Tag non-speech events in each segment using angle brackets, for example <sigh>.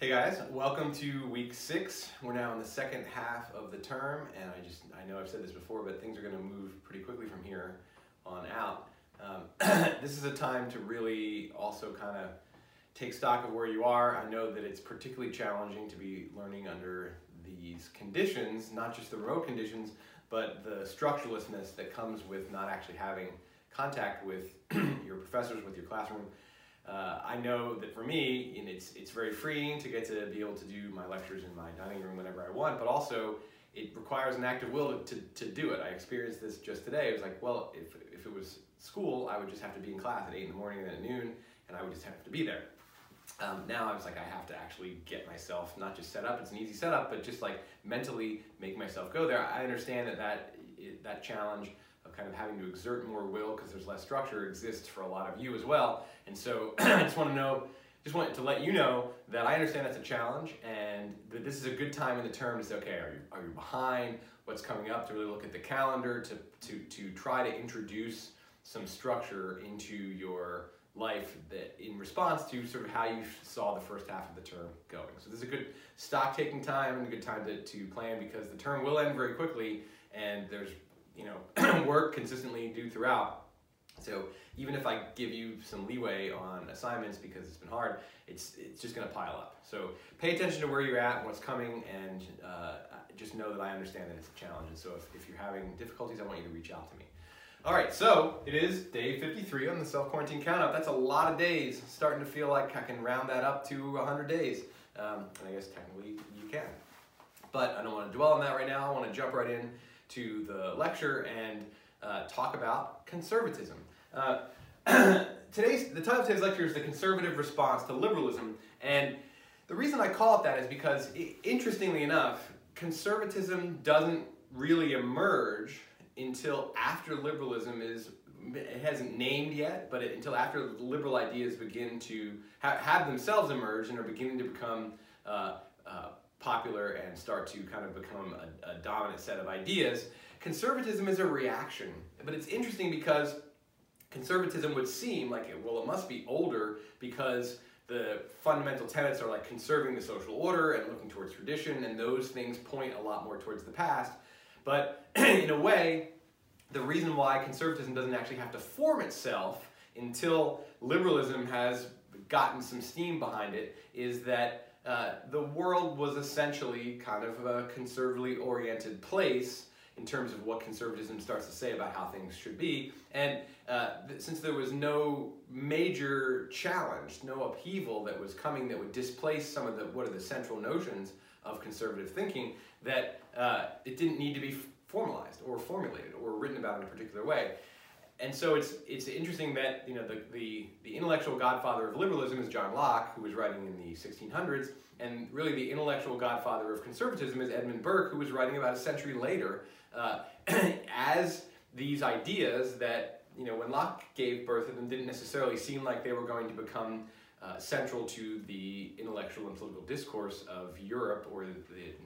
Hey guys, welcome to week six. We're now in the second half of the term, and I just I know I've said this before, but things are going to move pretty quickly from here on out. Um, <clears throat> this is a time to really also kind of take stock of where you are. I know that it's particularly challenging to be learning under these conditions, not just the remote conditions, but the structurelessness that comes with not actually having contact with <clears throat> your professors, with your classroom. Uh, I know that for me, and it's it's very freeing to get to be able to do my lectures in my dining room whenever I want, but also it requires an active will to, to, to do it. I experienced this just today. It was like, well, if, if it was school, I would just have to be in class at 8 in the morning and at noon, and I would just have to be there. Um, now I was like, I have to actually get myself not just set up. It's an easy setup, but just like mentally make myself go there. I understand that that that challenge kind of having to exert more will because there's less structure exists for a lot of you as well. And so <clears throat> I just want to know, just want to let you know that I understand that's a challenge and that this is a good time in the term to say, okay, are you, are you behind? What's coming up? To really look at the calendar to, to, to try to introduce some structure into your life that in response to sort of how you saw the first half of the term going. So this is a good stock taking time and a good time to, to plan because the term will end very quickly and there's you know <clears throat> work consistently do throughout. So even if I give you some leeway on assignments because it's been hard, it's it's just going to pile up. So pay attention to where you're at and what's coming, and uh, just know that I understand that it's a challenge. And so if, if you're having difficulties, I want you to reach out to me. All right, so it is day 53 on the self-quarantine count-up. That's a lot of days. Starting to feel like I can round that up to 100 days. Um, and I guess technically you can. But I don't want to dwell on that right now. I want to jump right in to the lecture and uh, talk about conservatism. Uh, <clears throat> today's the title of today's lecture is the conservative response to liberalism, and the reason I call it that is because, interestingly enough, conservatism doesn't really emerge until after liberalism is it hasn't named yet, but it, until after liberal ideas begin to ha have themselves emerged and are beginning to become uh, uh, popular and start to kind of become a, a, dominant set of ideas, conservatism is a reaction. But it's interesting because conservatism would seem like, it, well, it must be older because the fundamental tenets are like conserving the social order and looking towards tradition, and those things point a lot more towards the past. But <clears throat> in a way, the reason why conservatism doesn't actually have to form itself until liberalism has gotten some steam behind it is that uh, the world was essentially kind of a conservatively oriented place in terms of what conservatism starts to say about how things should be. And uh, since there was no major challenge, no upheaval that was coming that would displace some of the what are the central notions of conservative thinking, that uh, it didn't need to be formalized or formulated or written about in a particular way and so it's it's interesting that you know the, the the intellectual godfather of liberalism is John Locke, who was writing in the 1600s, and really the intellectual godfather of conservatism is Edmund Burke, who was writing about a century later, uh, <clears throat> as these ideas that you know when Locke gave birth to them didn't necessarily seem like they were going to become uh, central to the intellectual and political discourse of Europe or the,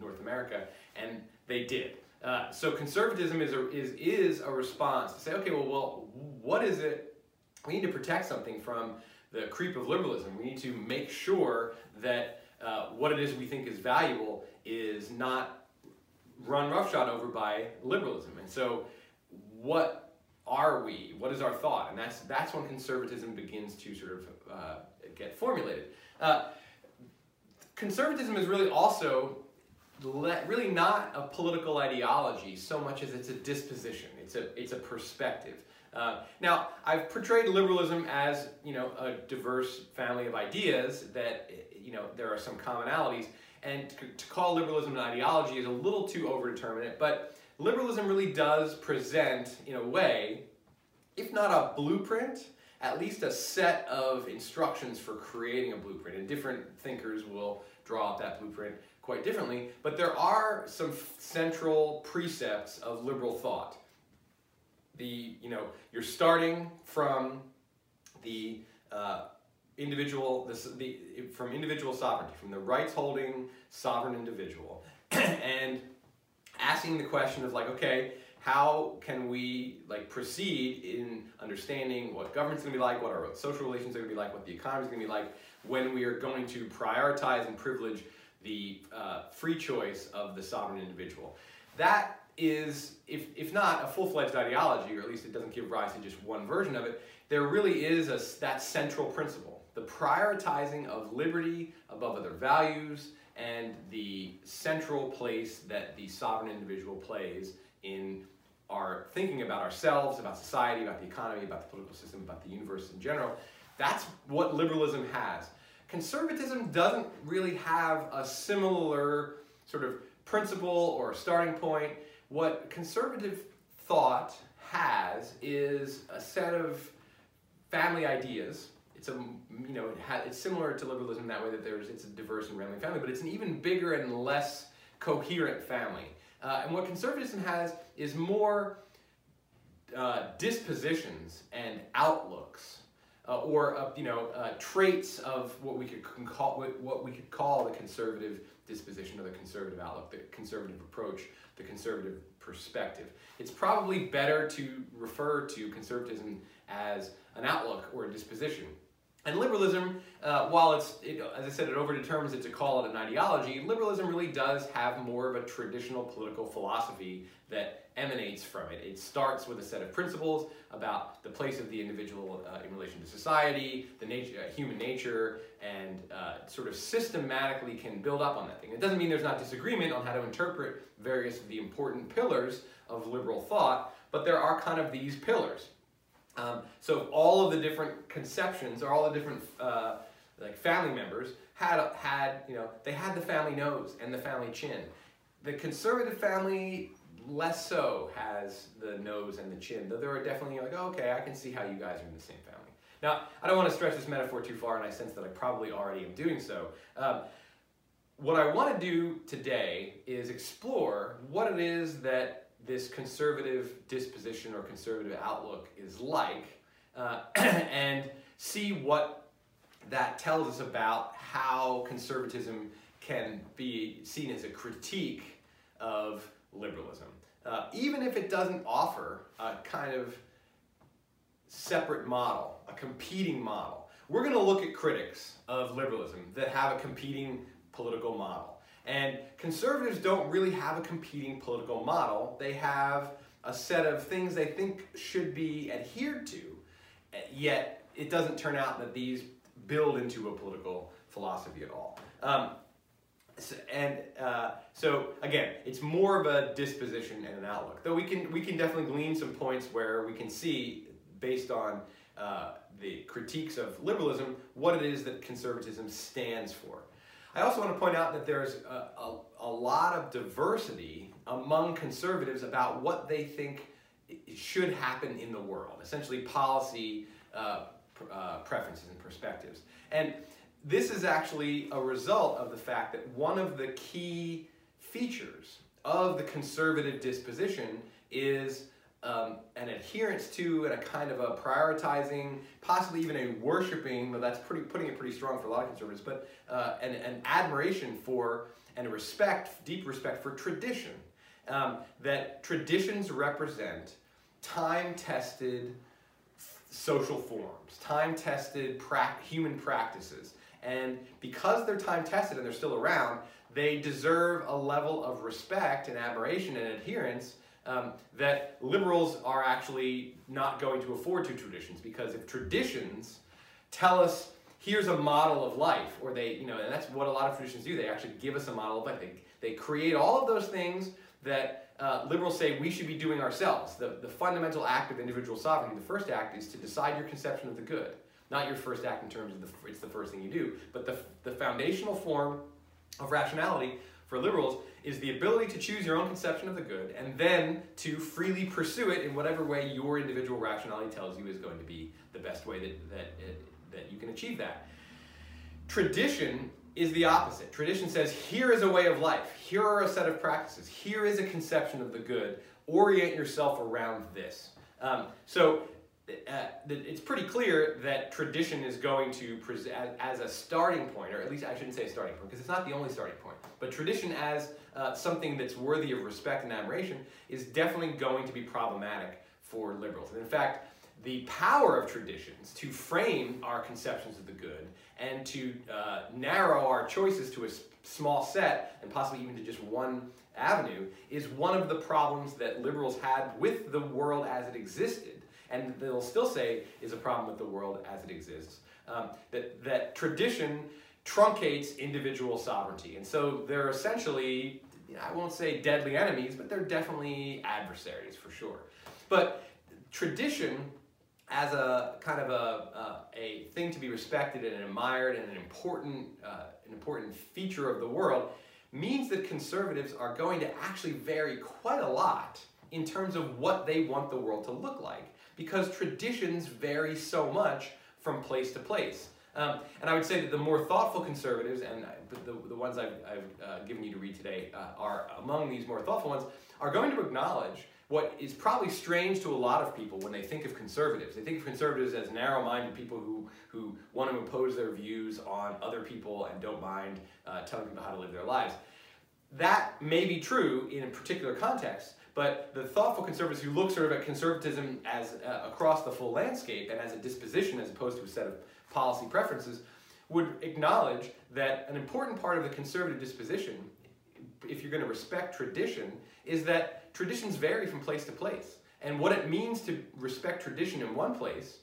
North America, and they did. Uh, so conservatism is a, is, is a response to say, okay, well, well, what is it? We need to protect something from the creep of liberalism. We need to make sure that uh, what it is we think is valuable is not run roughshod over by liberalism. And so, what are we? What is our thought? And that's that's when conservatism begins to sort of uh, get formulated. Uh, conservatism is really also really not a political ideology so much as it's a disposition. It's a, it's a perspective. Uh, now, I've portrayed liberalism as, you know, a diverse family of ideas that, you know, there are some commonalities. And to, to call liberalism an ideology is a little too overdeterminate, but liberalism really does present, in a way, if not a blueprint, at least a set of instructions for creating a blueprint. And different thinkers will draw up that blueprint quite differently, but there are some central precepts of liberal thought. The, you know, you're starting from the uh, individual, the, the, from individual sovereignty, from the rights-holding sovereign individual, <clears throat> and asking the question of like, okay, how can we like proceed in understanding what government's to be like, what our social relations are to be like, what the economy is going to be like, when we are going to prioritize and privilege the uh, free choice of the sovereign individual. That is, if, if not a full-fledged ideology, or at least it doesn't give rise to just one version of it, there really is a, that central principle, the prioritizing of liberty above other values and the central place that the sovereign individual plays in our thinking about ourselves, about society, about the economy, about the political system, about the universe in general. That's what liberalism has. Conservatism doesn't really have a similar sort of principle or starting point. What conservative thought has is a set of family ideas. It's a you know it ha, it's similar to liberalism in that way that there's it's a diverse and rambling family, but it's an even bigger and less coherent family. Uh, and what conservatism has is more uh, dispositions and outlooks, uh, or uh, you know uh, traits of what we could call what we could call the conservative disposition or the conservative outlook, the conservative approach, the conservative perspective. It's probably better to refer to conservatism as an outlook or a disposition and liberalism, uh, while it's, it, as I said, it overdetermines it to call it an ideology, liberalism really does have more of a traditional political philosophy that emanates from it. It starts with a set of principles about the place of the individual uh, in relation to society, the nature, uh, human nature, and uh, sort of systematically can build up on that thing. It doesn't mean there's not disagreement on how to interpret various of the important pillars of liberal thought, but there are kind of these pillars. Um, so all of the different conceptions or all the different uh, like family members had had you know they had the family nose and the family chin. The conservative family less so has the nose and the chin, though there are definitely like oh, okay I can see how you guys are in the same family. Now I don't want to stretch this metaphor too far, and I sense that I probably already am doing so. Um, what I want to do today is explore what it is that this conservative disposition or conservative outlook is like uh, <clears throat> and see what that tells us about how conservatism can be seen as a critique of liberalism. Uh, even if it doesn't offer a kind of separate model, a competing model. We're going to look at critics of liberalism that have a competing political model. And conservatives don't really have a competing political model. They have a set of things they think should be adhered to, yet it doesn't turn out that these build into a political philosophy at all. Um, so, and uh, so again, it's more of a disposition and an outlook. Though we can we can definitely glean some points where we can see, based on uh, the critiques of liberalism, what it is that conservatism stands for. I also want to point out that there's a, a, a lot of diversity among conservatives about what they think should happen in the world, essentially policy uh, uh, preferences and perspectives. And this is actually a result of the fact that one of the key features of the conservative disposition is um, an adherence to and a kind of a prioritizing, possibly even a worshiping, but that's pretty putting it pretty strong for a lot of conservatives, but uh, an, an admiration for and a respect, deep respect for tradition. Um, that traditions represent time-tested social forms, time-tested pra human practices. And because they're time-tested and they're still around, they deserve a level of respect and admiration and adherence um, that liberals are actually not going to afford to traditions. Because if traditions tell us here's a model of life or they you know and that's what a lot of traditions do they actually give us a model of life. They, they create all of those things that uh, liberals say we should be doing ourselves. The, the fundamental act of individual sovereignty the first act is to decide your conception of the good not your first act in terms of the it's the first thing you do but the, the foundational form of rationality for liberals is the ability to choose your own conception of the good and then to freely pursue it in whatever way your individual rationality tells you is going to be the best way that, that, that you can achieve that. Tradition is the opposite. Tradition says, here is a way of life, here are a set of practices, here is a conception of the good, orient yourself around this. Um, so uh, it's pretty clear that tradition is going to present as a starting point, or at least I shouldn't say a starting point, because it's not the only starting point, but tradition as uh, something that's worthy of respect and admiration is definitely going to be problematic for liberals. And in fact, the power of traditions to frame our conceptions of the good and to uh, narrow our choices to a small set and possibly even to just one avenue is one of the problems that liberals had with the world as it existed and they'll still say is a problem with the world as it exists. Um, that, that tradition truncates individual sovereignty. And so they're essentially I won't say deadly enemies but they're definitely adversaries for sure. But tradition as a kind of a, uh, a thing to be respected and admired and an important, uh, an important feature of the world means that conservatives are going to actually vary quite a lot in terms of what they want the world to look like because traditions vary so much from place to place. Um, and I would say that the more thoughtful conservatives, and the, the ones I've, I've uh, given you to read today uh, are among these more thoughtful ones, are going to acknowledge what is probably strange to a lot of people when they think of conservatives. They think of conservatives as narrow-minded people who, who want to impose their views on other people and don't mind uh, telling people how to live their lives. That may be true in a particular context, but the thoughtful conservatives who look sort of at conservatism as uh, across the full landscape and as a disposition as opposed to a set of policy preferences would acknowledge that an important part of the conservative disposition, if you're going to respect tradition, is that traditions vary from place to place. And what it means to respect tradition in one place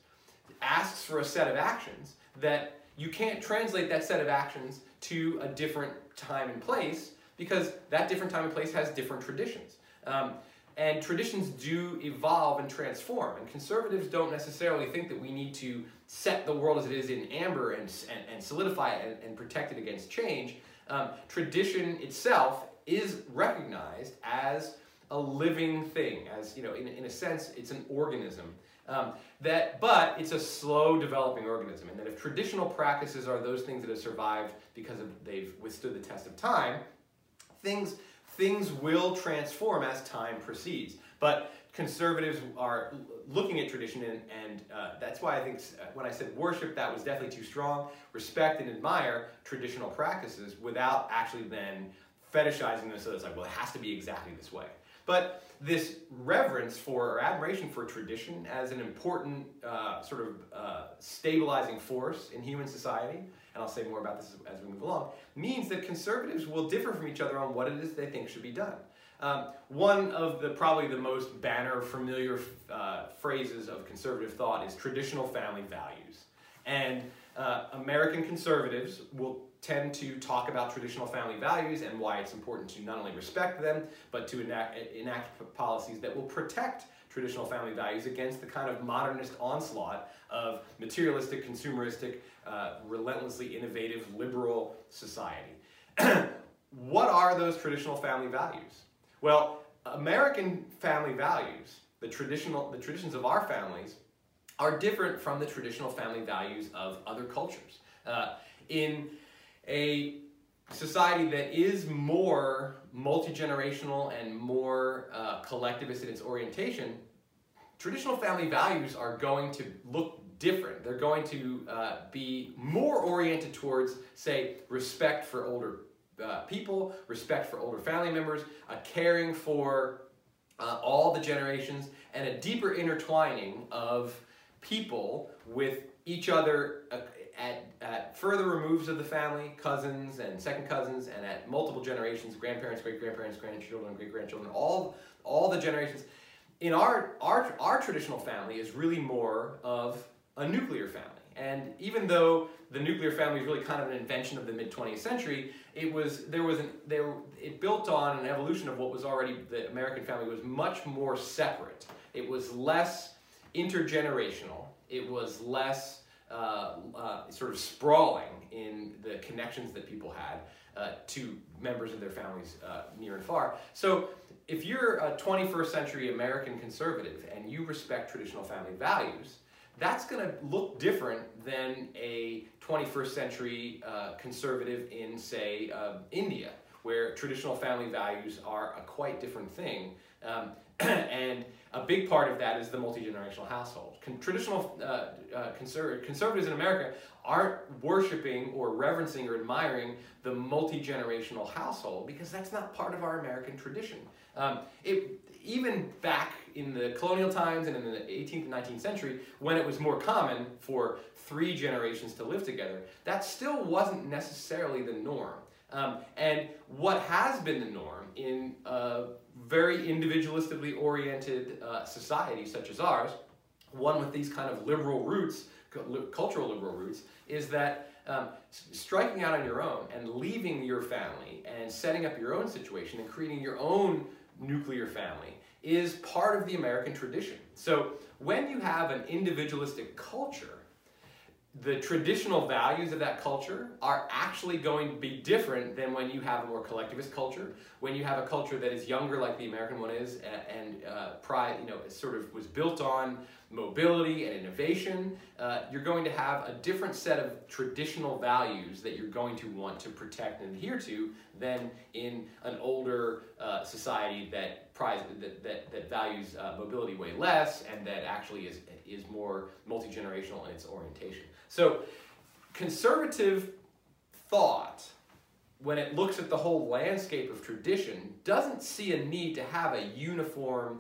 asks for a set of actions that you can't translate that set of actions to a different time and place because that different time and place has different traditions. Um, and traditions do evolve and transform. And conservatives don't necessarily think that we need to set the world as it is in amber and, and, and solidify it and, and, protect it against change. Um, tradition itself is recognized as a living thing, as you know, in, in a sense, it's an organism. Um, that, but it's a slow developing organism, and that if traditional practices are those things that have survived because of, they've withstood the test of time, things things will transform as time proceeds. But conservatives are looking at tradition, and, and uh, that's why I think uh, when I said worship, that was definitely too strong. Respect and admire traditional practices without actually then fetishizing them so that it's like, well, it has to be exactly this way. But this reverence for or admiration for tradition as an important uh, sort of uh, stabilizing force in human society, and I'll say more about this as, we move along, means that conservatives will differ from each other on what it is they think should be done. Um, one of the probably the most banner familiar uh, phrases of conservative thought is traditional family values. And uh, American conservatives will tend to talk about traditional family values and why it's important to not only respect them, but to enact, enact policies that will protect traditional family values against the kind of modernist onslaught of materialistic, consumeristic, uh, relentlessly innovative, liberal society. <clears throat> what are those traditional family values? Well, American family values, the traditional, the traditions of our families, are different from the traditional family values of other cultures. Uh, in a society that is more multi-generational and more uh, collectivist in its orientation, traditional family values are going to look different. They're going to uh, be more oriented towards, say, respect for older uh, people, respect for older family members, a caring for uh, all the generations, and a deeper intertwining of people with each other uh, at, at further removes of the family, cousins and second cousins, and at multiple generations, grandparents, great-grandparents, grandchildren, great-grandchildren, all, all the generations. In our, our, our traditional family is really more of a nuclear family. And even though the nuclear family is really kind of an invention of the mid 20th century, it was there was an there it built on an evolution of what was already the American family was much more separate. It was less intergenerational. It was less uh, uh, sort of sprawling in the connections that people had uh, to members of their families uh, near and far. So if you're a 21st century American conservative and you respect traditional family values, that's going to look different than a 21st century uh, conservative in, say, India, where traditional family values are a quite different thing. Um, <clears throat> and a big part of that is the multi-generational household. Traditional uh, uh, conser conservatives in America aren't worshiping or reverencing or admiring the multi-generational household because that's not part of our American tradition. Um, it, even back in the colonial times and in the 18th and 19th century, when it was more common for three generations to live together, that still wasn't necessarily the norm. Um, and what has been the norm in a very individualistically oriented uh, society such as ours, one with these kind of liberal roots, cultural liberal roots, is that um, striking out on your own and leaving your family and setting up your own situation and creating your own nuclear family is part of the American tradition. So when you have an individualistic culture, the traditional values of that culture are actually going to be different than when you have a more collectivist culture, when you have a culture that is younger like the American one is and, and uh, pride, you know, sort of was built on mobility and innovation, uh, you're going to have a different set of traditional values that you're going to want to protect and adhere to than in an older uh, society that, prize, that, that, that values uh, mobility way less and that actually is, is more multi-generational in its orientation. So conservative thought, when it looks at the whole landscape of tradition, doesn't see a need to have a uniform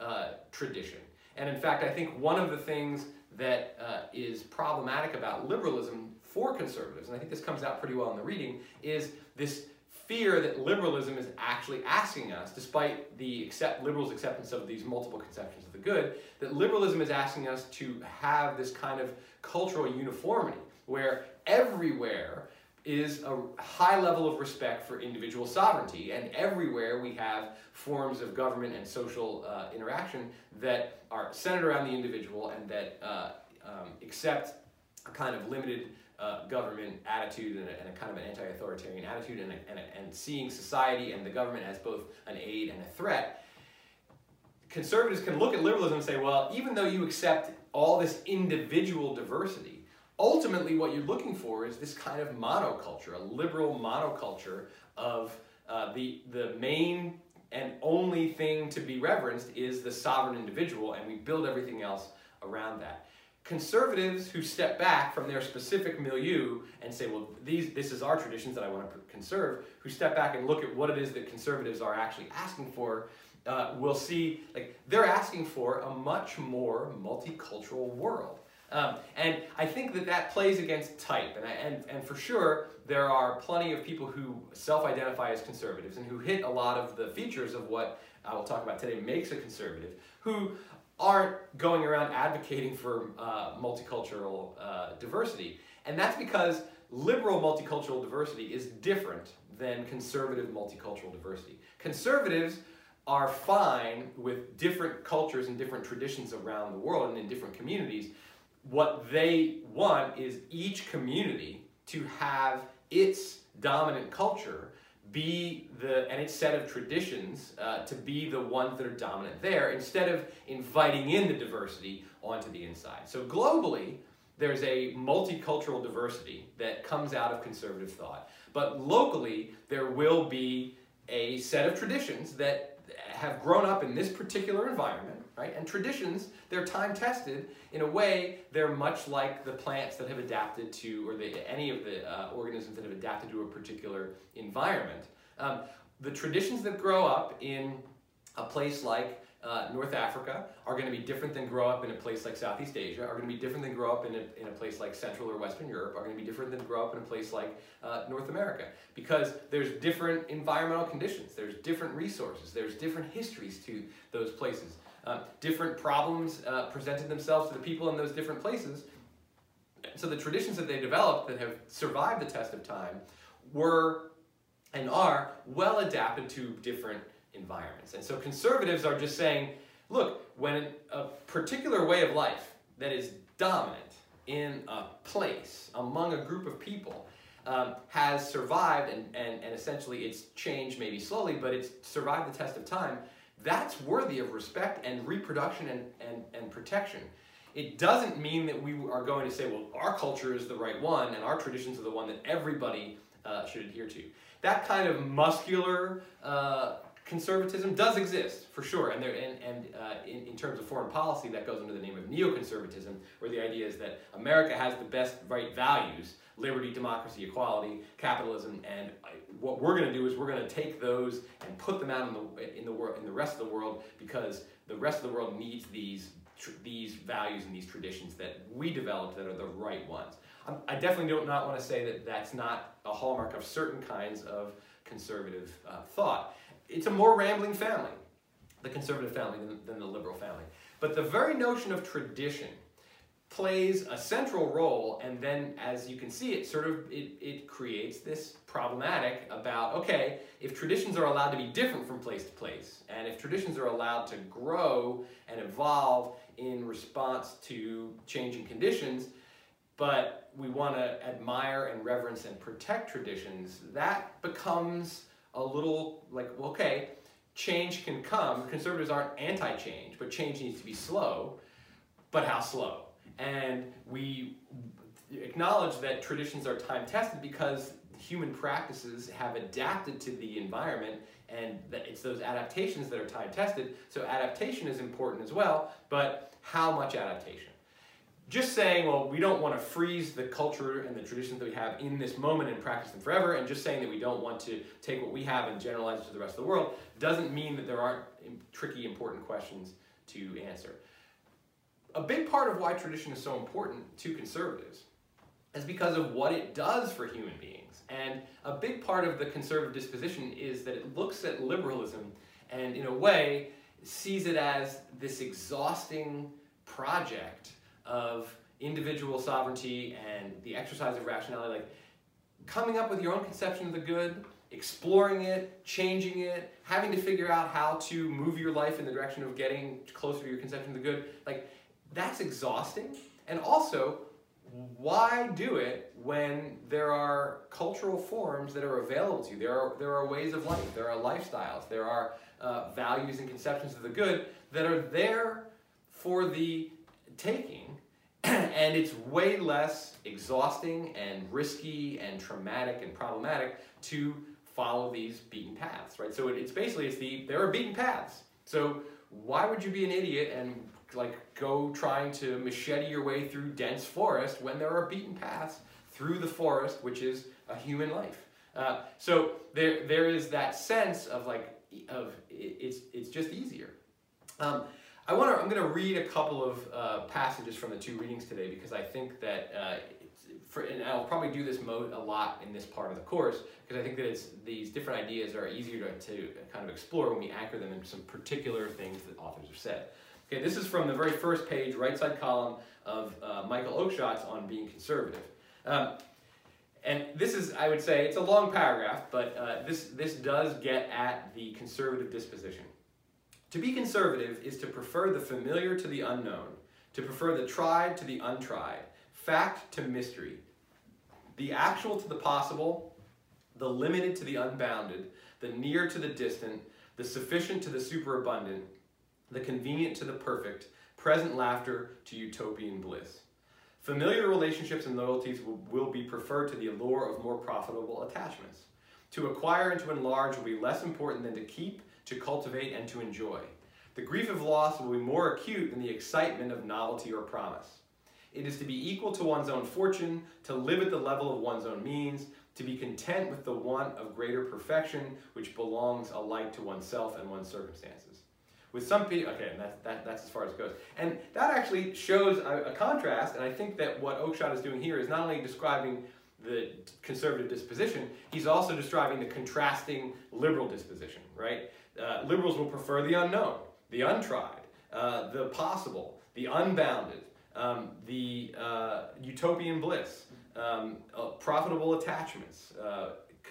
uh, tradition. And in fact, I think one of the things that uh, is problematic about liberalism for conservatives, and I think this comes out pretty well in the reading, is this fear that liberalism is actually asking us, despite the accept, liberals' acceptance of these multiple conceptions of the good, that liberalism is asking us to have this kind of cultural uniformity where everywhere is a high level of respect for individual sovereignty, and everywhere we have forms of government and social uh, interaction that are centered around the individual and that uh, um, accept kind of limited uh, government attitude and a, and a, kind of an anti-authoritarian attitude and, a, and, and seeing society and the government as both an aid and a threat, conservatives can look at liberalism and say, well, even though you accept all this individual diversity, ultimately what you're looking for is this kind of monoculture, a liberal monoculture of uh, the, the main and only thing to be reverenced is the sovereign individual, and we build everything else around that conservatives who step back from their specific milieu and say, well, these, this is our traditions that I want to conserve, who step back and look at what it is that conservatives are actually asking for, uh, will see, like, they're asking for a much more multicultural world. Um, and I think that that plays against type. And, I, and, and for sure, there are plenty of people who self-identify as conservatives and who hit a lot of the features of what I will talk about today makes a conservative, who aren't going around advocating for uh, multicultural uh, diversity. And that's because liberal multicultural diversity is different than conservative multicultural diversity. Conservatives are fine with different cultures and different traditions around the world and in different communities. What they want is each community to have its dominant culture be the, and its set of traditions uh, to be the ones that are dominant there instead of inviting in the diversity onto the inside. So globally, there's a multicultural diversity that comes out of conservative thought. But locally, there will be a set of traditions that have grown up in this particular environment right? And traditions, they're time tested. In a way, they're much like the plants that have adapted to, or the, any of the uh, organisms that have adapted to a particular environment. Um, the traditions that grow up in a place like uh, North Africa are going to be different than grow up in a place like Southeast Asia, are going to be different than grow up in a, in a place like Central or Western Europe, are going to be different than grow up in a place like uh, North America. Because there's different environmental conditions, there's different resources, there's different histories to those places. Uh, different problems uh, presented themselves to the people in those different places. So the traditions that they developed that have survived the test of time were and are well adapted to different environments. And so conservatives are just saying, look, when a particular way of life that is dominant in a place among a group of people um, has survived and, and, and essentially it's changed maybe slowly, but it's survived the test of time, that's worthy of respect and reproduction and, and, and protection. It doesn't mean that we are going to say, well, our culture is the right one and our traditions are the one that everybody uh, should adhere to. that kind of muscular uh, conservatism does exist for sure, and there and, and uh, in, in terms of foreign policy, that goes under the name of neoconservatism, where the idea is that America has the best right values: liberty, democracy, equality, capitalism, and what we're going to do is we're going to take those and put them out in the in the world in the rest of the world because the rest of the world needs these these values and these traditions that we developed that are the right ones. Um, I definitely do not want to say that that's not a hallmark of certain kinds of conservative uh, thought. It's a more rambling family, the conservative family, than, than the liberal family. But the very notion of tradition plays a central role and then as you can see it sort of it, it creates this problematic about okay if traditions are allowed to be different from place to place and if traditions are allowed to grow and evolve in response to changing conditions but we want to admire and reverence and protect traditions that becomes a little like okay change can come conservatives aren't anti-change but change needs to be slow but how slow and we acknowledge that traditions are time tested because human practices have adapted to the environment and that it's those adaptations that are time tested. So adaptation is important as well, but how much adaptation? Just saying, well, we don't want to freeze the culture and the traditions that we have in this moment and practice them forever, and just saying that we don't want to take what we have and generalize it to the rest of the world doesn't mean that there aren't tricky, important questions to answer a big part of why tradition is so important to conservatives is because of what it does for human beings. And a big part of the conservative disposition is that it looks at liberalism and, in a way, sees it as this exhausting project of individual sovereignty and the exercise of rationality. Like coming up with your own conception of the good, exploring it, changing it, having to figure out how to move your life in the direction of getting closer to your conception of the good. Like that's exhausting. And also, why do it when there are cultural forms that are available to you? There are, there are ways of life, there are lifestyles, there are uh, values and conceptions of the good that are there for the taking, <coughs> and it's way less exhausting and risky and traumatic and problematic to follow these beaten paths, right? So it's basically, it's the, there are beaten paths. So why would you be an idiot and like go trying to machete your way through dense forest when there are beaten paths through the forest, which is a human life. Uh, so there, there is that sense of like, of it's, it's just easier. Um, I want to, I'm going to read a couple of uh, passages from the two readings today because I think that, uh, for, and I'll probably do this mode a lot in this part of the course because I think that it's, these different ideas are easier to, to kind of explore when we anchor them in some particular things that authors have said. Okay, this is from the very first page, right side column of uh, Michael Oakeshott's on being conservative. Um, and this is, I would say, it's a long paragraph, but uh, this, this does get at the conservative disposition. To be conservative is to prefer the familiar to the unknown, to prefer the tried to the untried, fact to mystery, the actual to the possible, the limited to the unbounded, the near to the distant, the sufficient to the superabundant, the convenient to the perfect, present laughter to utopian bliss. Familiar relationships and loyalties will, will be preferred to the allure of more profitable attachments. To acquire and to enlarge will be less important than to keep, to cultivate, and to enjoy. The grief of loss will be more acute than the excitement of novelty or promise. It is to be equal to one's own fortune, to live at the level of one's own means, to be content with the want of greater perfection which belongs alike to oneself and one's circumstances. With some people, okay, and that, that, that's as far as it goes. And that actually shows a, a contrast, and I think that what Oakeshott is doing here is not only describing the conservative disposition, he's also describing the contrasting liberal disposition, right? Uh, liberals will prefer the unknown, the untried, uh, the possible, the unbounded, um, the uh, utopian bliss, um, uh, profitable attachments, uh,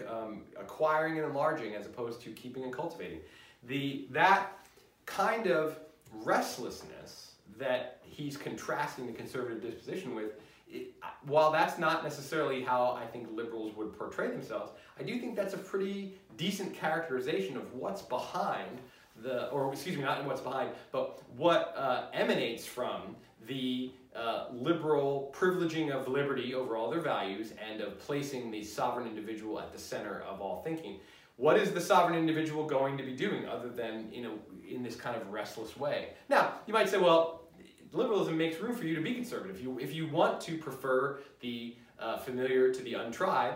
um, acquiring and enlarging as opposed to keeping and cultivating. The, that kind of restlessness that he's contrasting the conservative disposition with, it, while that's not necessarily how I think liberals would portray themselves, I do think that's a pretty decent characterization of what's behind the, or excuse me, not what's behind, but what uh, emanates from the uh, liberal privileging of liberty over all their values and of placing the sovereign individual at the center of all thinking. What is the sovereign individual going to be doing other than you know, in this kind of restless way? Now, you might say, well, liberalism makes room for you to be conservative. If you, if you want to prefer the uh, familiar to the untried,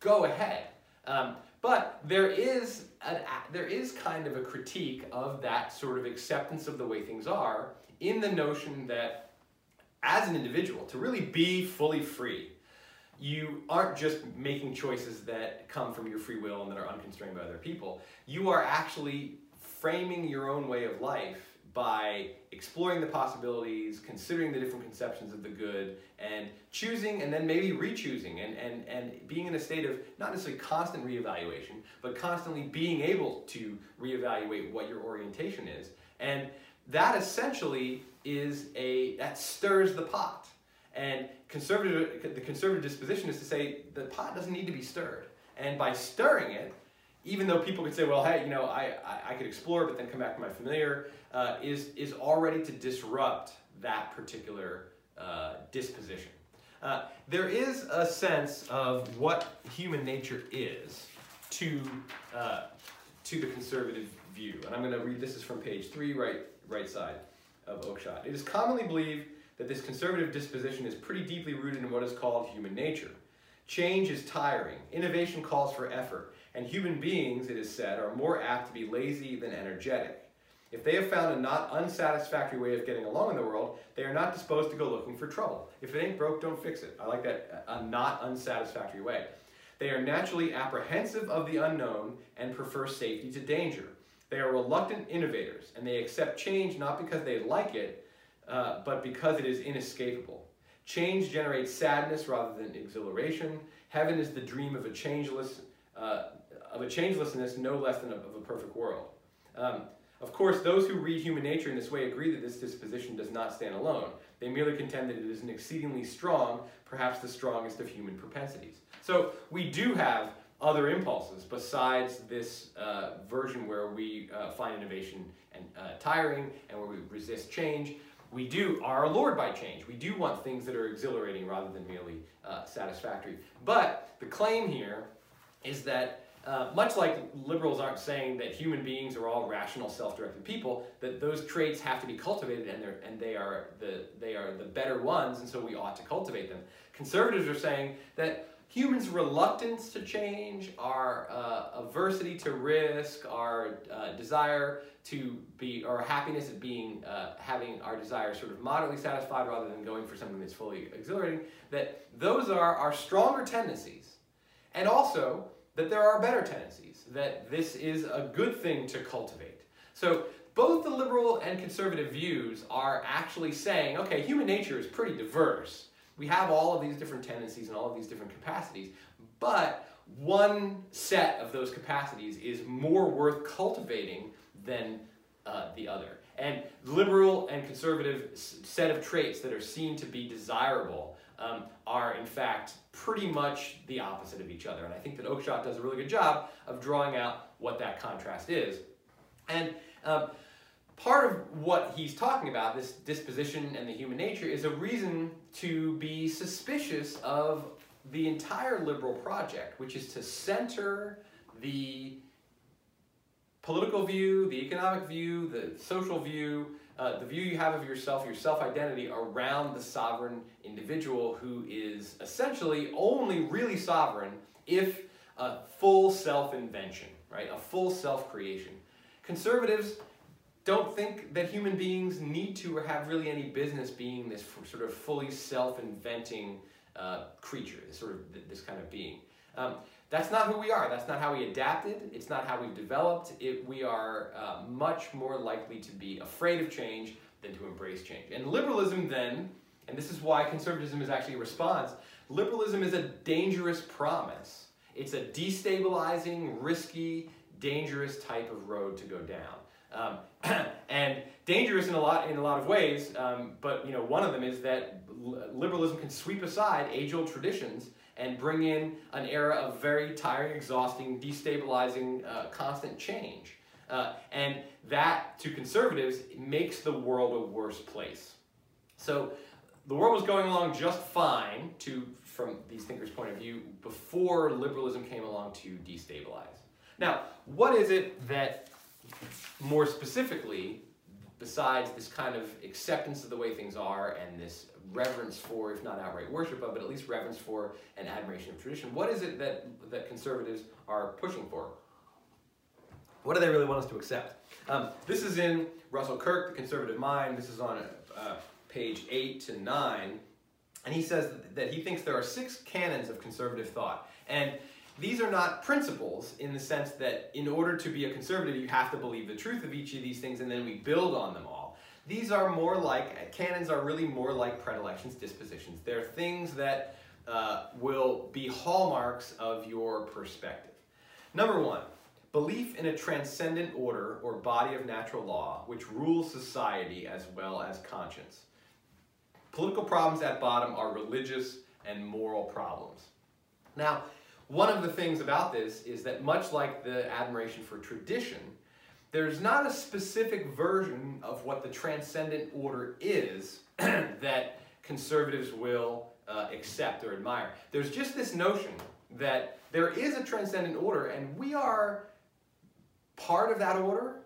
go ahead. Um, but there is, an, there is kind of a critique of that sort of acceptance of the way things are in the notion that as an individual, to really be fully free, you aren't just making choices that come from your free will and that are unconstrained by other people. You are actually framing your own way of life by exploring the possibilities, considering the different conceptions of the good, and choosing and then maybe re-choosing and, and, and being in a state of not necessarily constant reevaluation, but constantly being able to reevaluate what your orientation is. And that essentially is a, that stirs the pot. And conservative, the conservative disposition is to say the pot doesn't need to be stirred. And by stirring it, even though people could say, well, hey, you know, I, I, I could explore, but then come back to my familiar, uh, is, is already to disrupt that particular uh, disposition. Uh, there is a sense of what human nature is to, uh, to the conservative view. And I'm going to read this is from page three, right, right side of Oakeshott. It is commonly believed that this conservative disposition is pretty deeply rooted in what is called human nature. Change is tiring, innovation calls for effort, and human beings, it is said, are more apt to be lazy than energetic. If they have found a not unsatisfactory way of getting along in the world, they are not disposed to go looking for trouble. If it ain't broke, don't fix it. I like that, a not unsatisfactory way. They are naturally apprehensive of the unknown and prefer safety to danger. They are reluctant innovators, and they accept change not because they like it, uh, but because it is inescapable. Change generates sadness rather than exhilaration. Heaven is the dream of a changeless, uh, of a changelessness no less than of a perfect world. Um, of course, those who read human nature in this way agree that this disposition does not stand alone. They merely contend that it is an exceedingly strong, perhaps the strongest of human propensities. So we do have other impulses besides this uh, version where we uh, find innovation and uh, tiring and where we resist change. We do are allured by change. We do want things that are exhilarating rather than merely uh, satisfactory. But the claim here is that uh, much like liberals aren't saying that human beings are all rational, self-directed people, that those traits have to be cultivated and, they're, and they, are the, they are the better ones, and so we ought to cultivate them. Conservatives are saying that humans' reluctance to change, our uh, aversity to risk, our uh, desire to be, or happiness at being, uh, having our desire sort of moderately satisfied rather than going for something that's fully exhilarating, that those are our stronger tendencies. And also that there are better tendencies, that this is a good thing to cultivate. So both the liberal and conservative views are actually saying, okay, human nature is pretty diverse we have all of these different tendencies and all of these different capacities, but one set of those capacities is more worth cultivating than uh, the other. And liberal and conservative set of traits that are seen to be desirable um, are in fact pretty much the opposite of each other. And I think that Oakeshott does a really good job of drawing out what that contrast is. And um, part of what he's talking about, this disposition and the human nature, is a reason to be suspicious of the entire liberal project, which is to center the political view, the economic view, the social view, uh, the view you have of yourself, your self-identity around the sovereign individual who is essentially only really sovereign if a full self-invention, right? A full self-creation. Conservatives don't think that human beings need to or have really any business being this sort of fully self-inventing uh, creature, this sort of this kind of being. Um, that's not who we are. That's not how we adapted. It's not how we've developed. It, we are uh, much more likely to be afraid of change than to embrace change. And liberalism then, and this is why conservatism is actually a response, liberalism is a dangerous promise. It's a destabilizing, risky, dangerous type of road to go down. Um, <clears throat> and dangerous in a lot in a lot of ways. Um, but you know, one of them is that liberalism can sweep aside age-old traditions and bring in an era of very tiring, exhausting, destabilizing, uh, constant change. Uh, and that, to conservatives, makes the world a worse place. So the world was going along just fine to, from these thinkers' point of view, before liberalism came along to destabilize. Now, what is it that, more specifically, besides this kind of acceptance of the way things are and this reverence for, if not outright worship of, but at least reverence for and admiration of tradition, what is it that, that conservatives are pushing for? What do they really want us to accept? Um, this is in Russell Kirk, The Conservative Mind. This is on uh, page 8 to 9. And he says that he thinks there are six canons of conservative thought. And these are not principles in the sense that in order to be a conservative, you have to believe the truth of each of these things and then we build on them all. These are more like, canons are really more like predilections, dispositions. They're things that uh, will be hallmarks of your perspective. Number one, Belief in a transcendent order or body of natural law which rules society as well as conscience. Political problems at bottom are religious and moral problems. Now, one of the things about this is that much like the admiration for tradition, there's not a specific version of what the transcendent order is <clears throat> that conservatives will uh, accept or admire. There's just this notion that there is a transcendent order and we are part of that order.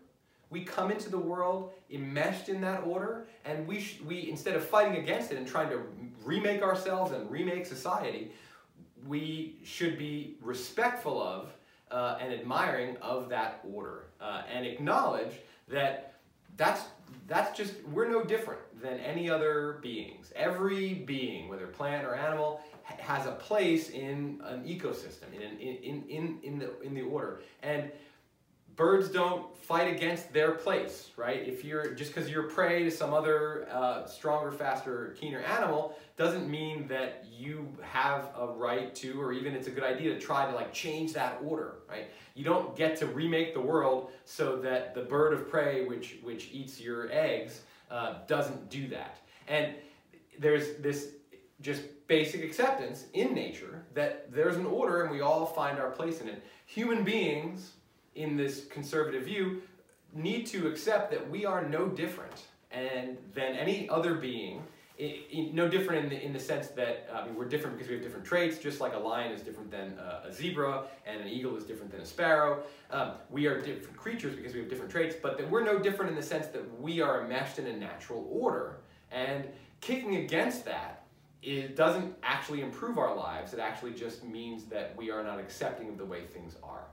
We come into the world enmeshed in that order, and we, we instead of fighting against it and trying to remake ourselves and remake society, we should be respectful of uh, and admiring of that order uh, and acknowledge that that's that's just we're no different than any other beings. Every being whether plant or animal has a place in an ecosystem in, an, in, in, in, the, in the order. And birds don't fight against their place, right? If you're just because you're prey to some other uh, stronger, faster, keener animal doesn't mean that you have a right to, or even it's a good idea to try to like change that order, right? You don't get to remake the world so that the bird of prey, which which eats your eggs, uh, doesn't do that. And there's this just basic acceptance in nature that there's an order and we all find our place in it. Human beings in this conservative view need to accept that we are no different and than any other being no different in the, in the sense that I mean, we're different because we have different traits, just like a lion is different than a, a zebra and an eagle is different than a sparrow. Um, we are different creatures because we have different traits, but that we're no different in the sense that we are enmeshed in a natural order. And kicking against that it doesn't actually improve our lives. It actually just means that we are not accepting of the way things are.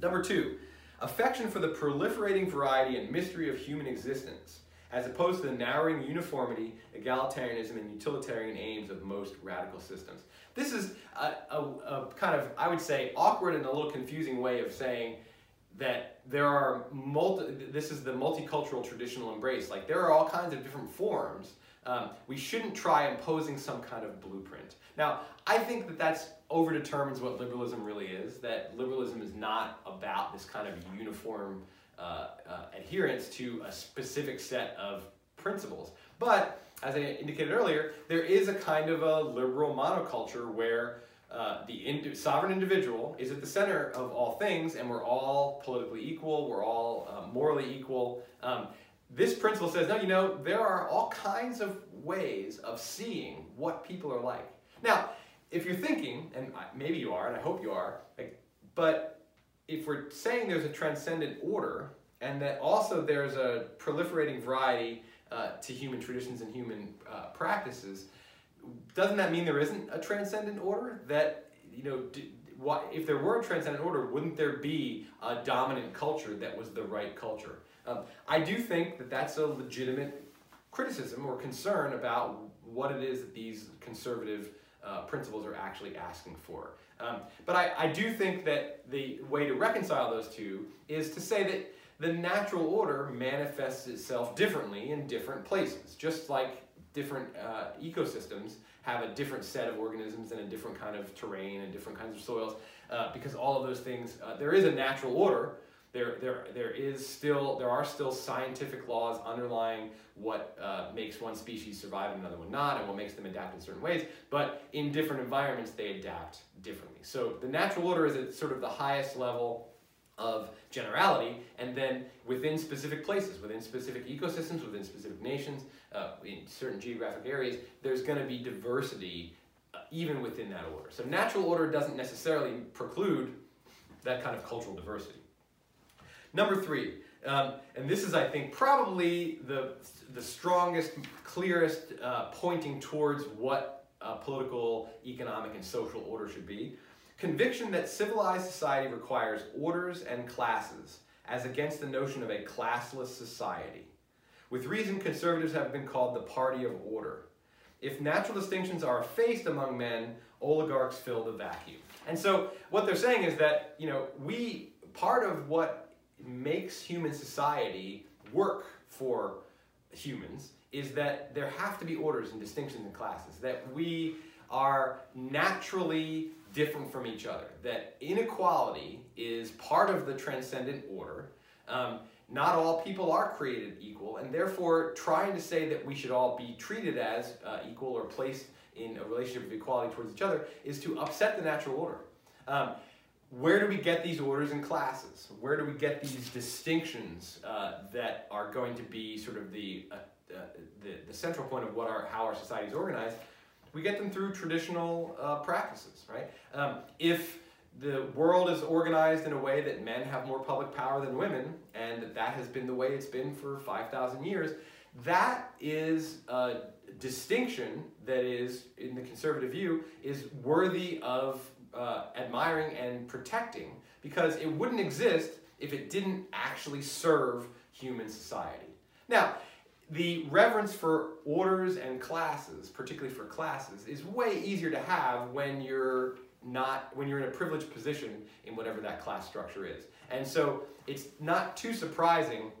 Number two, affection for the proliferating variety and mystery of human existence, as opposed to the narrowing uniformity, egalitarianism, and utilitarian aims of most radical systems. This is a, a, a kind of, I would say, awkward and a little confusing way of saying that there are multi, this is the multicultural traditional embrace. Like there are all kinds of different forms. Um, we shouldn't try imposing some kind of blueprint. Now, I think that that's overdetermines what liberalism really is, that liberalism is not about this kind of uniform uh, uh, adherence to a specific set of principles. But, as I indicated earlier, there is a kind of a liberal monoculture where uh, the ind sovereign individual is at the center of all things, and we're all politically equal, we're all uh, morally equal. Um, this principle says, no, you know, there are all kinds of ways of seeing what people are like. Now, if you're thinking, and maybe you are, and I hope you are, like, but if we're saying there's a transcendent order, and that also there's a proliferating variety uh, to human traditions and human uh, practices, doesn't that mean there isn't a transcendent order? That, you know, if there were a transcendent order, wouldn't there be a dominant culture that was the right culture? Um, I do think that that's a legitimate criticism or concern about what it is that these conservative uh, principles are actually asking for. Um, but I, I do think that the way to reconcile those two is to say that the natural order manifests itself differently in different places, just like different uh, ecosystems have a different set of organisms and a different kind of terrain and different kinds of soils, uh, because all of those things, uh, there is a natural order, there, there, there is still, there are still scientific laws underlying what uh, makes one species survive and another one not, and what makes them adapt in certain ways. But in different environments, they adapt differently. So the natural order is at sort of the highest level of generality, and then within specific places, within specific ecosystems, within specific nations, uh, in certain geographic areas, there's going to be diversity uh, even within that order. So natural order doesn't necessarily preclude that kind of cultural diversity. Number three, um, and this is, I think, probably the, the strongest, clearest uh, pointing towards what political, economic, and social order should be. Conviction that civilized society requires orders and classes, as against the notion of a classless society. With reason, conservatives have been called the party of order. If natural distinctions are effaced among men, oligarchs fill the vacuum. And so what they're saying is that, you know, we, part of what makes human society work for humans is that there have to be orders and distinctions and classes, that we are naturally different from each other, that inequality is part of the transcendent order. Um, not all people are created equal, and therefore trying to say that we should all be treated as uh, equal or placed in a relationship of equality towards each other is to upset the natural order. Um, where do we get these orders and classes? Where do we get these distinctions uh, that are going to be sort of the, uh, uh, the, the, central point of what our, how our society is organized? We get them through traditional uh, practices, right? Um, if the world is organized in a way that men have more public power than women, and that, that has been the way it's been for 5,000 years, that is a distinction that is, in the conservative view, is worthy of uh, admiring and protecting because it wouldn't exist if it didn't actually serve human society. Now, the reverence for orders and classes, particularly for classes, is way easier to have when you're not when you're in a privileged position in whatever that class structure is. And so it's not too surprising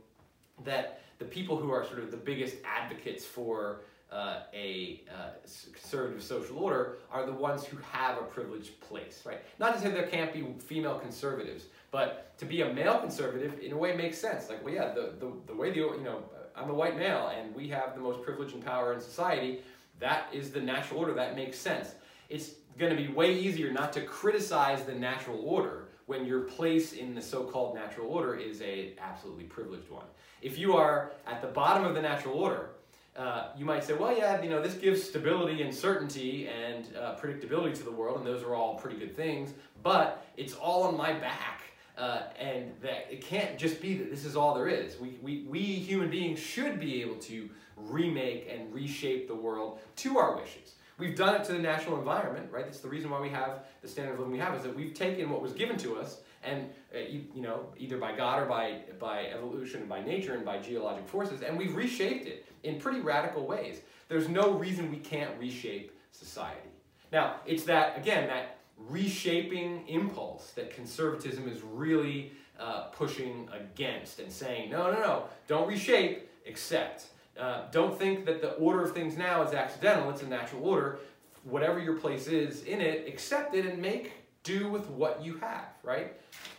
that the people who are sort of the biggest advocates for uh, a uh, conservative social order are the ones who have a privileged place, right? Not to say there can't be female conservatives, but to be a male conservative in a way makes sense. Like, well, yeah, the, the, the way the, you know, I'm a white male and we have the most privilege and power in society, that is the natural order, that makes sense. It's to be way easier not to criticize the natural order when your place in the so-called natural order is a absolutely privileged one. If you are at the bottom of the natural order, uh, you might say, well, yeah, you know, this gives stability and certainty and uh, predictability to the world, and those are all pretty good things, but it's all on my back. Uh, and that it can't just be that this is all there is. We, we, we human beings should be able to remake and reshape the world to our wishes. We've done it to the natural environment, right? That's the reason why we have the standard of living we have, is that we've taken what was given to us and uh, you, you, know either by God or by by evolution and by nature and by geologic forces, and we've reshaped it in pretty radical ways. There's no reason we can't reshape society. Now, it's that again that reshaping impulse that conservatism is really uh, pushing against and saying, no, no, no, don't reshape, accept. Uh, don't think that the order of things now is accidental, it's a natural order. Whatever your place is in it, accept it and make do with what you have, right?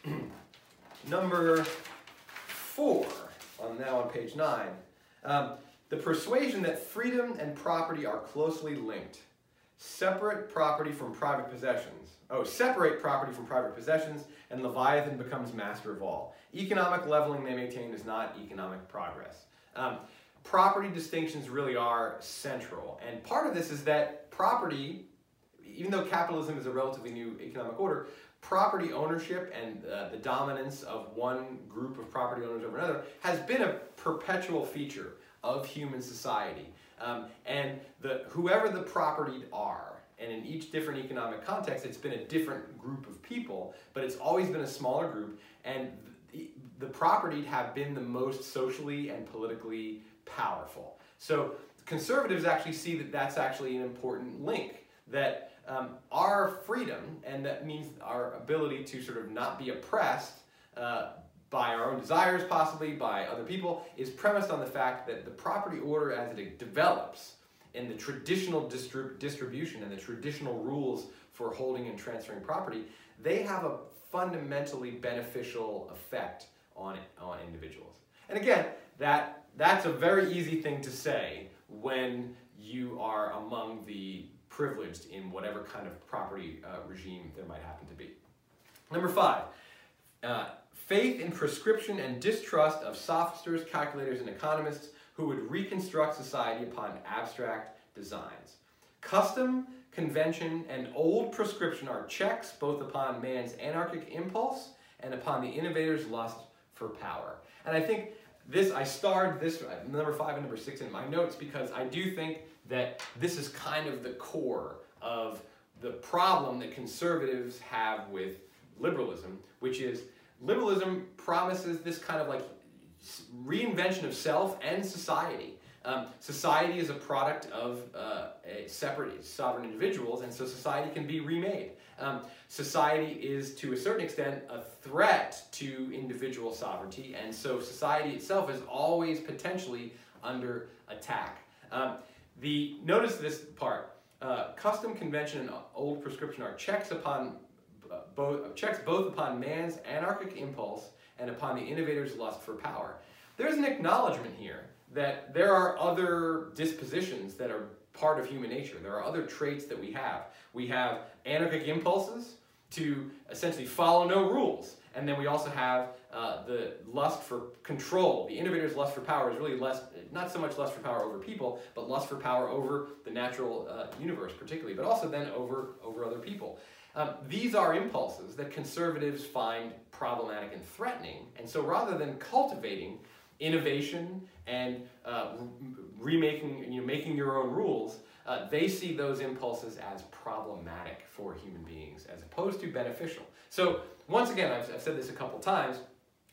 <clears throat> Number four, on now on page nine, um, the persuasion that freedom and property are closely linked. Separate property from private possessions. Oh, separate property from private possessions, and Leviathan becomes master of all. Economic leveling, they maintain, is not economic progress. Um, property distinctions really are central, and part of this is that property even though capitalism is a relatively new economic order, property ownership and uh, the dominance of one group of property owners over another has been a perpetual feature of human society. Um, and the, whoever the property are, and in each different economic context, it's been a different group of people, but it's always been a smaller group, and the, the propertied have been the most socially and politically powerful. So conservatives actually see that that's actually an important link, that um, our freedom, and that means our ability to sort of not be oppressed uh, by our own desires, possibly by other people, is premised on the fact that the property order as it develops and the traditional distrib distribution and the traditional rules for holding and transferring property, they have a fundamentally beneficial effect on, on individuals. And again, that, that's a very easy thing to say when you are among the privileged in whatever kind of property uh, regime there might happen to be. Number five, uh, faith in prescription and distrust of sophisters, calculators, and economists who would reconstruct society upon abstract designs. Custom, convention, and old prescription are checks both upon man's anarchic impulse and upon the innovator's lust for power. And I think this, I starred this number five and number six in my notes because I do think that this is kind of the core of the problem that conservatives have with liberalism, which is liberalism promises this kind of like reinvention of self and society. Um, society is a product of uh, a separate sovereign individuals, and so society can be remade. Um, society is, to a certain extent, a threat to individual sovereignty, and so society itself is always potentially under attack. Um, the notice this part: uh, custom, convention, and old prescription are checks upon uh, both checks both upon man's anarchic impulse and upon the innovator's lust for power. There's an acknowledgement here that there are other dispositions that are part of human nature. There are other traits that we have. We have anarchic impulses to essentially follow no rules. And then we also have uh, the lust for control. The innovator's lust for power is really less, not so much lust for power over people, but lust for power over the natural uh, universe particularly, but also then over, over other people. Um, these are impulses that conservatives find problematic and threatening. And so rather than cultivating innovation and uh, remaking, you know, making your own rules, uh, they see those impulses as problematic for human beings as opposed to beneficial. So once again, I've, I've said this a couple times,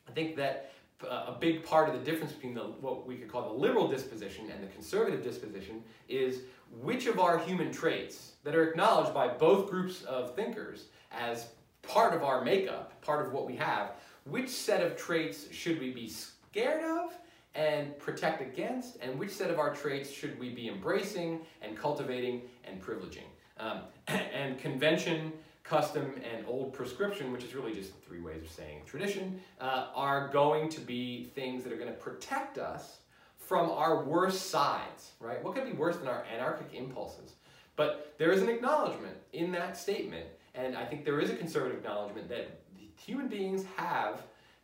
I think that uh, a big part of the difference between the, what we could call the liberal disposition and the conservative disposition is which of our human traits that are acknowledged by both groups of thinkers as part of our makeup, part of what we have, which set of traits should we be scared of and protect against, and which set of our traits should we be embracing and cultivating and privileging. Um, <clears throat> and convention, custom, and old prescription, which is really just three ways of saying tradition, uh, are going to be things that are going to protect us from our worst sides, right? What could be worse than our anarchic impulses? But there is an acknowledgement in that statement, and I think there is a conservative acknowledgement that human beings have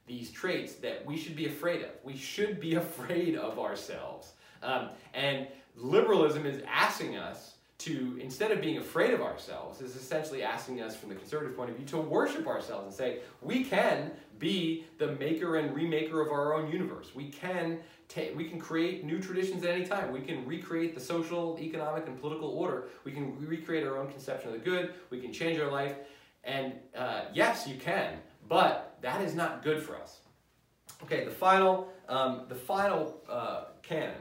these traits that we should be afraid of. We should be <laughs> afraid of ourselves. Um, and liberalism is asking us to, instead of being afraid of ourselves, is essentially asking us from the conservative point of view to worship ourselves and say, we can be the maker and remaker of our own universe. We can take, we can create new traditions at any time. We can recreate the social, economic, and political order. We can recreate our own conception of the good. We can change our life. And uh, yes, you can, but that is not good for us. Okay, the final, um, the final uh, canon.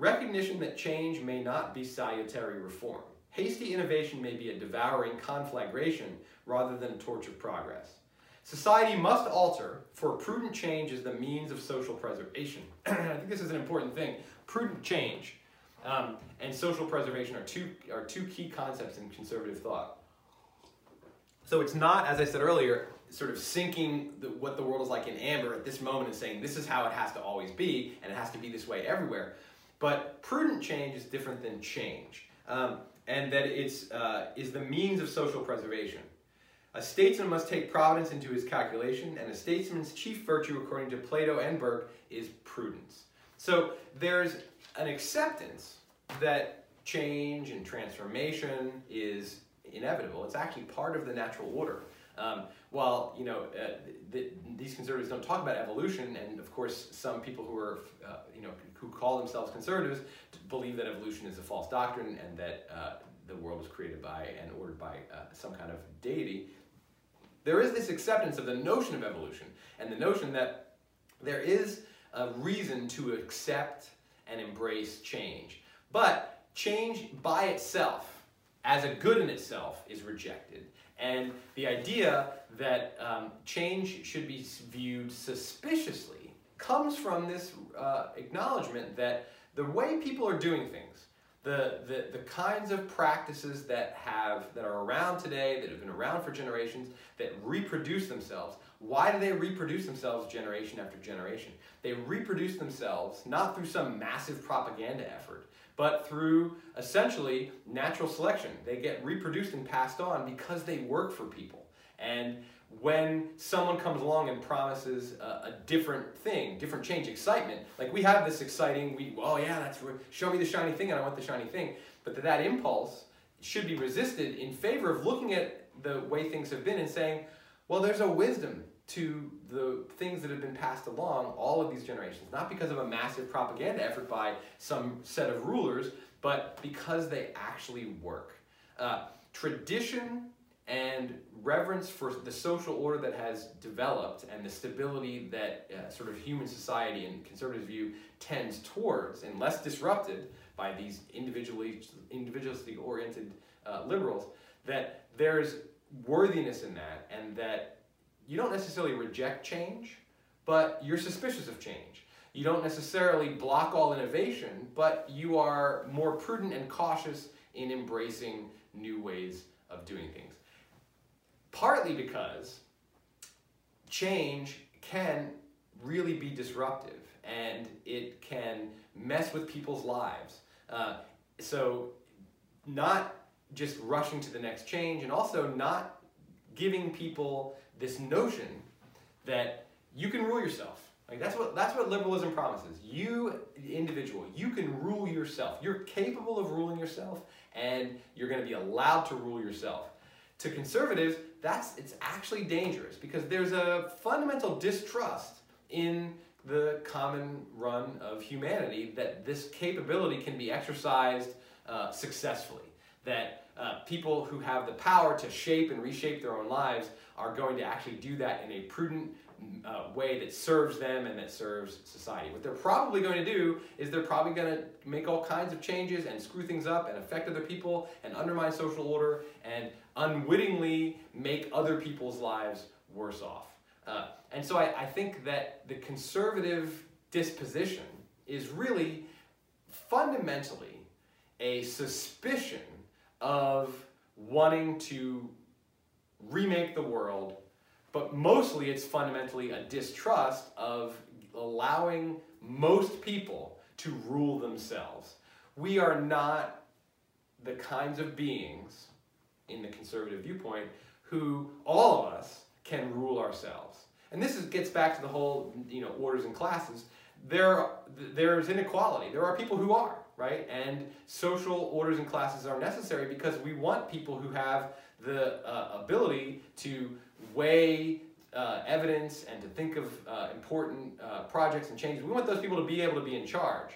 Recognition that change may not be salutary reform. Hasty innovation may be a devouring conflagration rather than a torch of progress. Society must alter, for prudent change is the means of social preservation. <clears throat> I think this is an important thing. Prudent change um, and social preservation are two, are two key concepts in conservative thought. So it's not, as I said earlier, sort of sinking the, what the world is like in amber at this moment and saying this is how it has to always be and it has to be this way everywhere. But prudent change is different than change, um, and that it's uh, is the means of social preservation. A statesman must take providence into his calculation, and a statesman's chief virtue, according to Plato and Burke, is prudence. So there's an acceptance that change and transformation is inevitable. It's actually part of the natural order. Um, while you know uh, the, these conservatives don't talk about evolution, and of course some people who are uh, you know who call themselves conservatives believe that evolution is a false doctrine and that uh, the world was created by and ordered by uh, some kind of deity. There is this acceptance of the notion of evolution and the notion that there is a reason to accept and embrace change, but change by itself as a good in itself is rejected. And the idea that um, change should be viewed suspiciously comes from this uh, acknowledgement that the way people are doing things, the, the, the kinds of practices that have that are around today, that have been around for generations, that reproduce themselves, why do they reproduce themselves generation after generation? They reproduce themselves not through some massive propaganda effort, but through essentially natural selection. They get reproduced and passed on because they work for people. And when someone comes along and promises a, a, different thing, different change, excitement. Like we have this exciting, we oh yeah, that's show me the shiny thing, and I want the shiny thing. But that, that impulse should be resisted in favor of looking at the way things have been and saying, well, there's a wisdom to the things that have been passed along all of these generations, not because of a massive propaganda effort by some set of rulers, but because they actually work. Uh, tradition and reverence for the social order that has developed and the stability that uh, sort of human society and conservative view tends towards and less disrupted by these individually individualistic oriented uh, liberals that there's worthiness in that and that you don't necessarily reject change, but you're suspicious of change. You don't necessarily block all innovation, but you are more prudent and cautious in embracing new ways of doing things. Partly because change can really be disruptive and it can mess with people's lives. Uh, so, not just rushing to the next change and also not giving people this notion that you can rule yourself. Like that's what that's what liberalism promises. You individual, you can rule yourself. You're capable of ruling yourself and you're going to be allowed to rule yourself. To conservatives, that's it's actually dangerous because there's a fundamental distrust in the common run of humanity that this capability can be exercised uh, successfully. That uh, people who have the power to shape and reshape their own lives are going to actually do that in a prudent uh, way that serves them and that serves society. What they're probably going to do is they're probably going to make all kinds of changes and screw things up and affect other people and undermine social order and unwittingly make other people's lives worse off. Uh, and so I, I think that the conservative disposition is really fundamentally a suspicion of wanting to remake the world, but mostly it's fundamentally a distrust of allowing most people to rule themselves. We are not the kinds of beings in the conservative viewpoint who all of us can rule ourselves. And this is, gets back to the whole, you know, orders and classes. There, there's inequality. There are people who are, right? And social orders and classes are necessary because we want people who have the uh, ability to weigh uh, evidence and to think of uh, important uh, projects and changes. We want those people to be able to be in charge.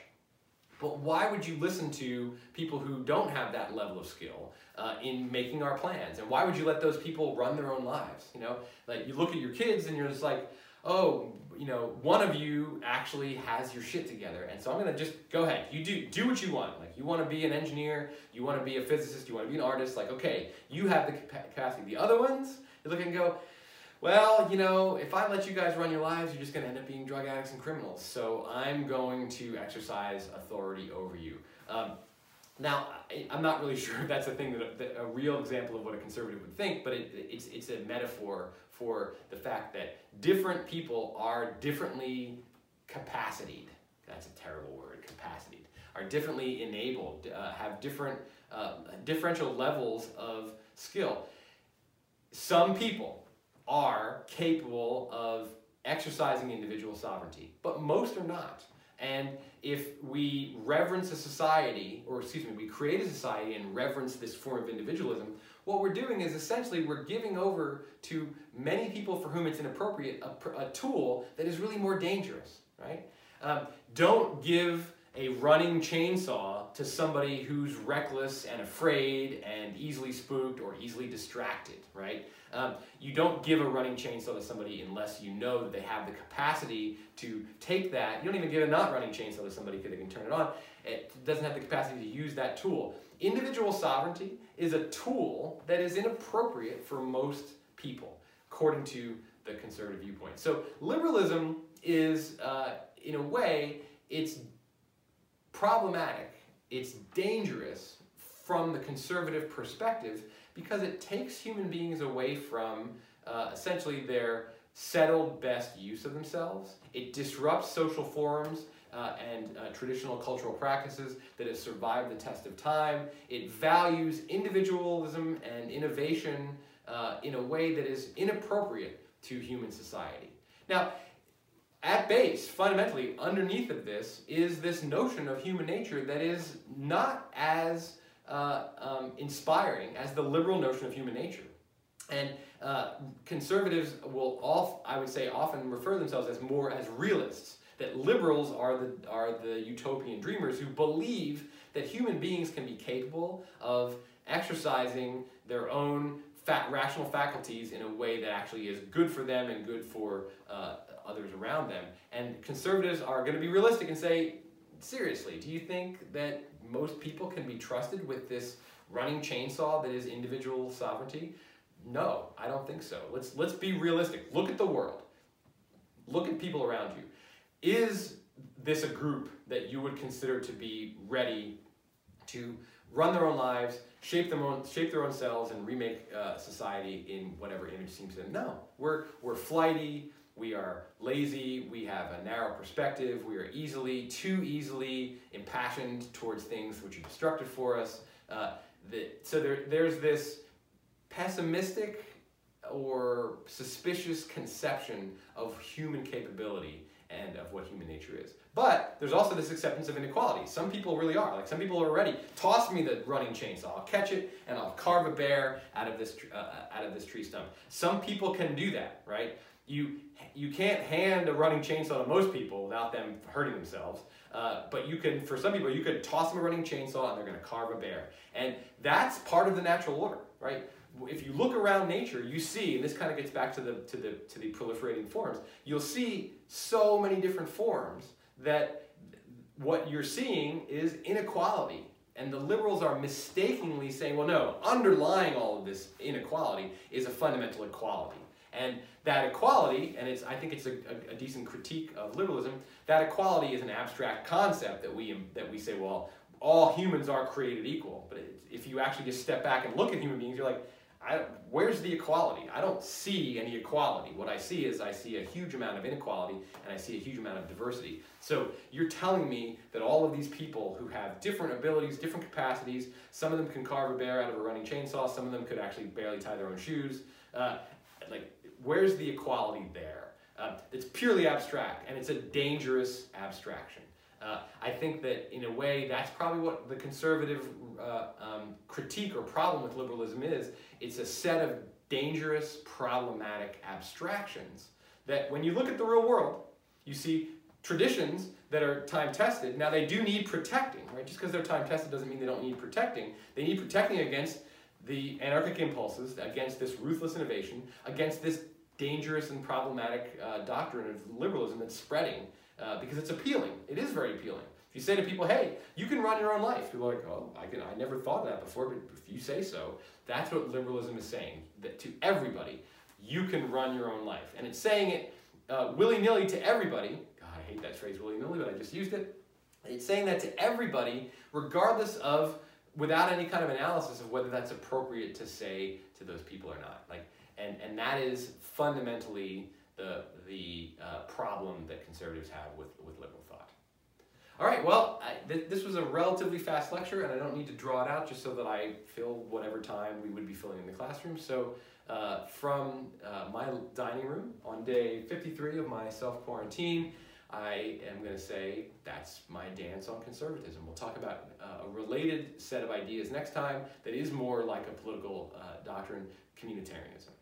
But why would you listen to people who don't have that level of skill uh, in making our plans? And why would you let those people run their own lives? You know, like you look at your kids and you're just like, oh, you know, one of you actually has your shit together. And so I'm gonna just go ahead. You do do what you want. Like you want to be an engineer, you want to be a physicist, you want to be an artist. Like okay, you have the capacity. The other ones, you look and go, well, you know, if I let you guys run your lives, you're just gonna end up being drug addicts and criminals. So I'm going to exercise authority over you. Um, now, I, am not really <laughs> sure if that's a thing that, that, a real example of what a conservative would think, but it, it's, it's a metaphor for the fact that different people are differently capacitated. That's a terrible word, capacitated. Are differently enabled, uh, have different uh, differential levels of skill. Some people are capable of exercising individual sovereignty, but most are not. And if we reverence a society, or excuse me, we create a society and reverence this form of individualism, what we're doing is essentially we're giving over to many people for whom it's inappropriate a, a tool that is really more dangerous, right? Um, don't give a running chainsaw to somebody who's reckless and afraid and easily spooked or easily distracted, right? Um, you don't give a running chainsaw to somebody unless you know that they have the capacity to take that. You don't even give a not running chainsaw to somebody because they can turn it on. It doesn't have the capacity to use that tool. Individual sovereignty is a tool that is inappropriate for most people, according to the conservative viewpoint. So liberalism is, uh, in a way, it's problematic, it's dangerous from the conservative perspective because it takes human beings away from uh, essentially their settled best use of themselves. It disrupts social forms uh, and uh, traditional cultural practices that have survived the test of time. It values individualism and innovation uh, in a way that is inappropriate to human society. Now, at base, fundamentally, underneath of this is this notion of human nature that is not as uh, um, inspiring as the liberal notion of human nature. And uh, conservatives will, off, I would say, often refer themselves as more as realists. That liberals are the, are the utopian dreamers who believe that human beings can be capable of exercising their own rational faculties in a way that actually is good for them and good for uh, others around them. And conservatives are going to be realistic and say, seriously, do you think that most people can be trusted with this running chainsaw that is individual sovereignty? No, I don't think so. Let's, let's be realistic. Look at the world. Look at people around you. Is this a group that you would consider to be ready to run their own lives, shape their own, shape their own selves, and remake uh, society in whatever image seems to them? No, we're, we're flighty, we are lazy, we have a narrow perspective, we are easily, too easily impassioned towards things which are destructive for us. Uh, the, so there, there's this pessimistic or suspicious conception of human capability and of what human nature is. But there's also this acceptance of inequality. Some people really are. Like some people are ready. Toss me the running chainsaw. I'll catch it and I'll carve a bear out of this uh, out of this tree stump. Some people can do that, right? You you can't hand a running chainsaw to most people without them hurting themselves. Uh, but you can, for some people, you could toss them a running chainsaw and they're going to carve a bear. And that's part of the natural order, right? If you look around nature, you see, and this kind of gets back to the to the to the proliferating forms. You'll see so many different forms that what you're seeing is inequality. And the liberals are mistakenly saying, well, no, underlying all of this inequality is a fundamental equality. And that equality, and it's, I think it's a, a, a, decent critique of liberalism, that equality is an abstract concept that we, that we say, well, all humans are created equal. But it, if you actually just step back and look at human beings, you're like, where's the equality? I don't see any equality. What I see is I see a huge amount of inequality and I see a huge amount of diversity. So you're telling me that all of these people who have different abilities, different capacities, some of them can carve a bear out of a running chainsaw, some of them could actually barely tie their own shoes. Uh, like where's the equality there? Uh, it's purely abstract, and it's a dangerous abstraction. Uh, I think that in a way, that's probably what the conservative uh, um, critique or problem with liberalism is. It's a set of dangerous, problematic abstractions that when you look at the real world, you see traditions that are time tested. Now, they do need protecting, right? Just because they're time tested doesn't mean they don't need protecting. They need protecting against the anarchic impulses, against this ruthless innovation, against this dangerous and problematic uh, doctrine of liberalism that's spreading uh, because it's appealing. It is very appealing. If you say to people, hey, you can run your own life, people are like, oh, I, can, I never thought of that before, but if you say so, that's what liberalism is saying, that to everybody, you can run your own life. And it's saying it uh, willy-nilly to everybody. God, I hate that phrase willy-nilly, but I just used it. It's saying that to everybody, regardless of, without any kind of analysis of whether that's appropriate to say to those people or not. Like, and, and that is fundamentally the, the uh, problem that conservatives have with, with liberal thought. All right, well, I, th this was a relatively fast lecture, and I don't need to draw it out just so that I fill whatever time we would be filling in the classroom. So uh, from uh, my dining room on day 53 of my self-quarantine, I am going to say that's my dance on conservatism. We'll talk about uh, a related set of ideas next time that is more like a political uh, doctrine, communitarianism.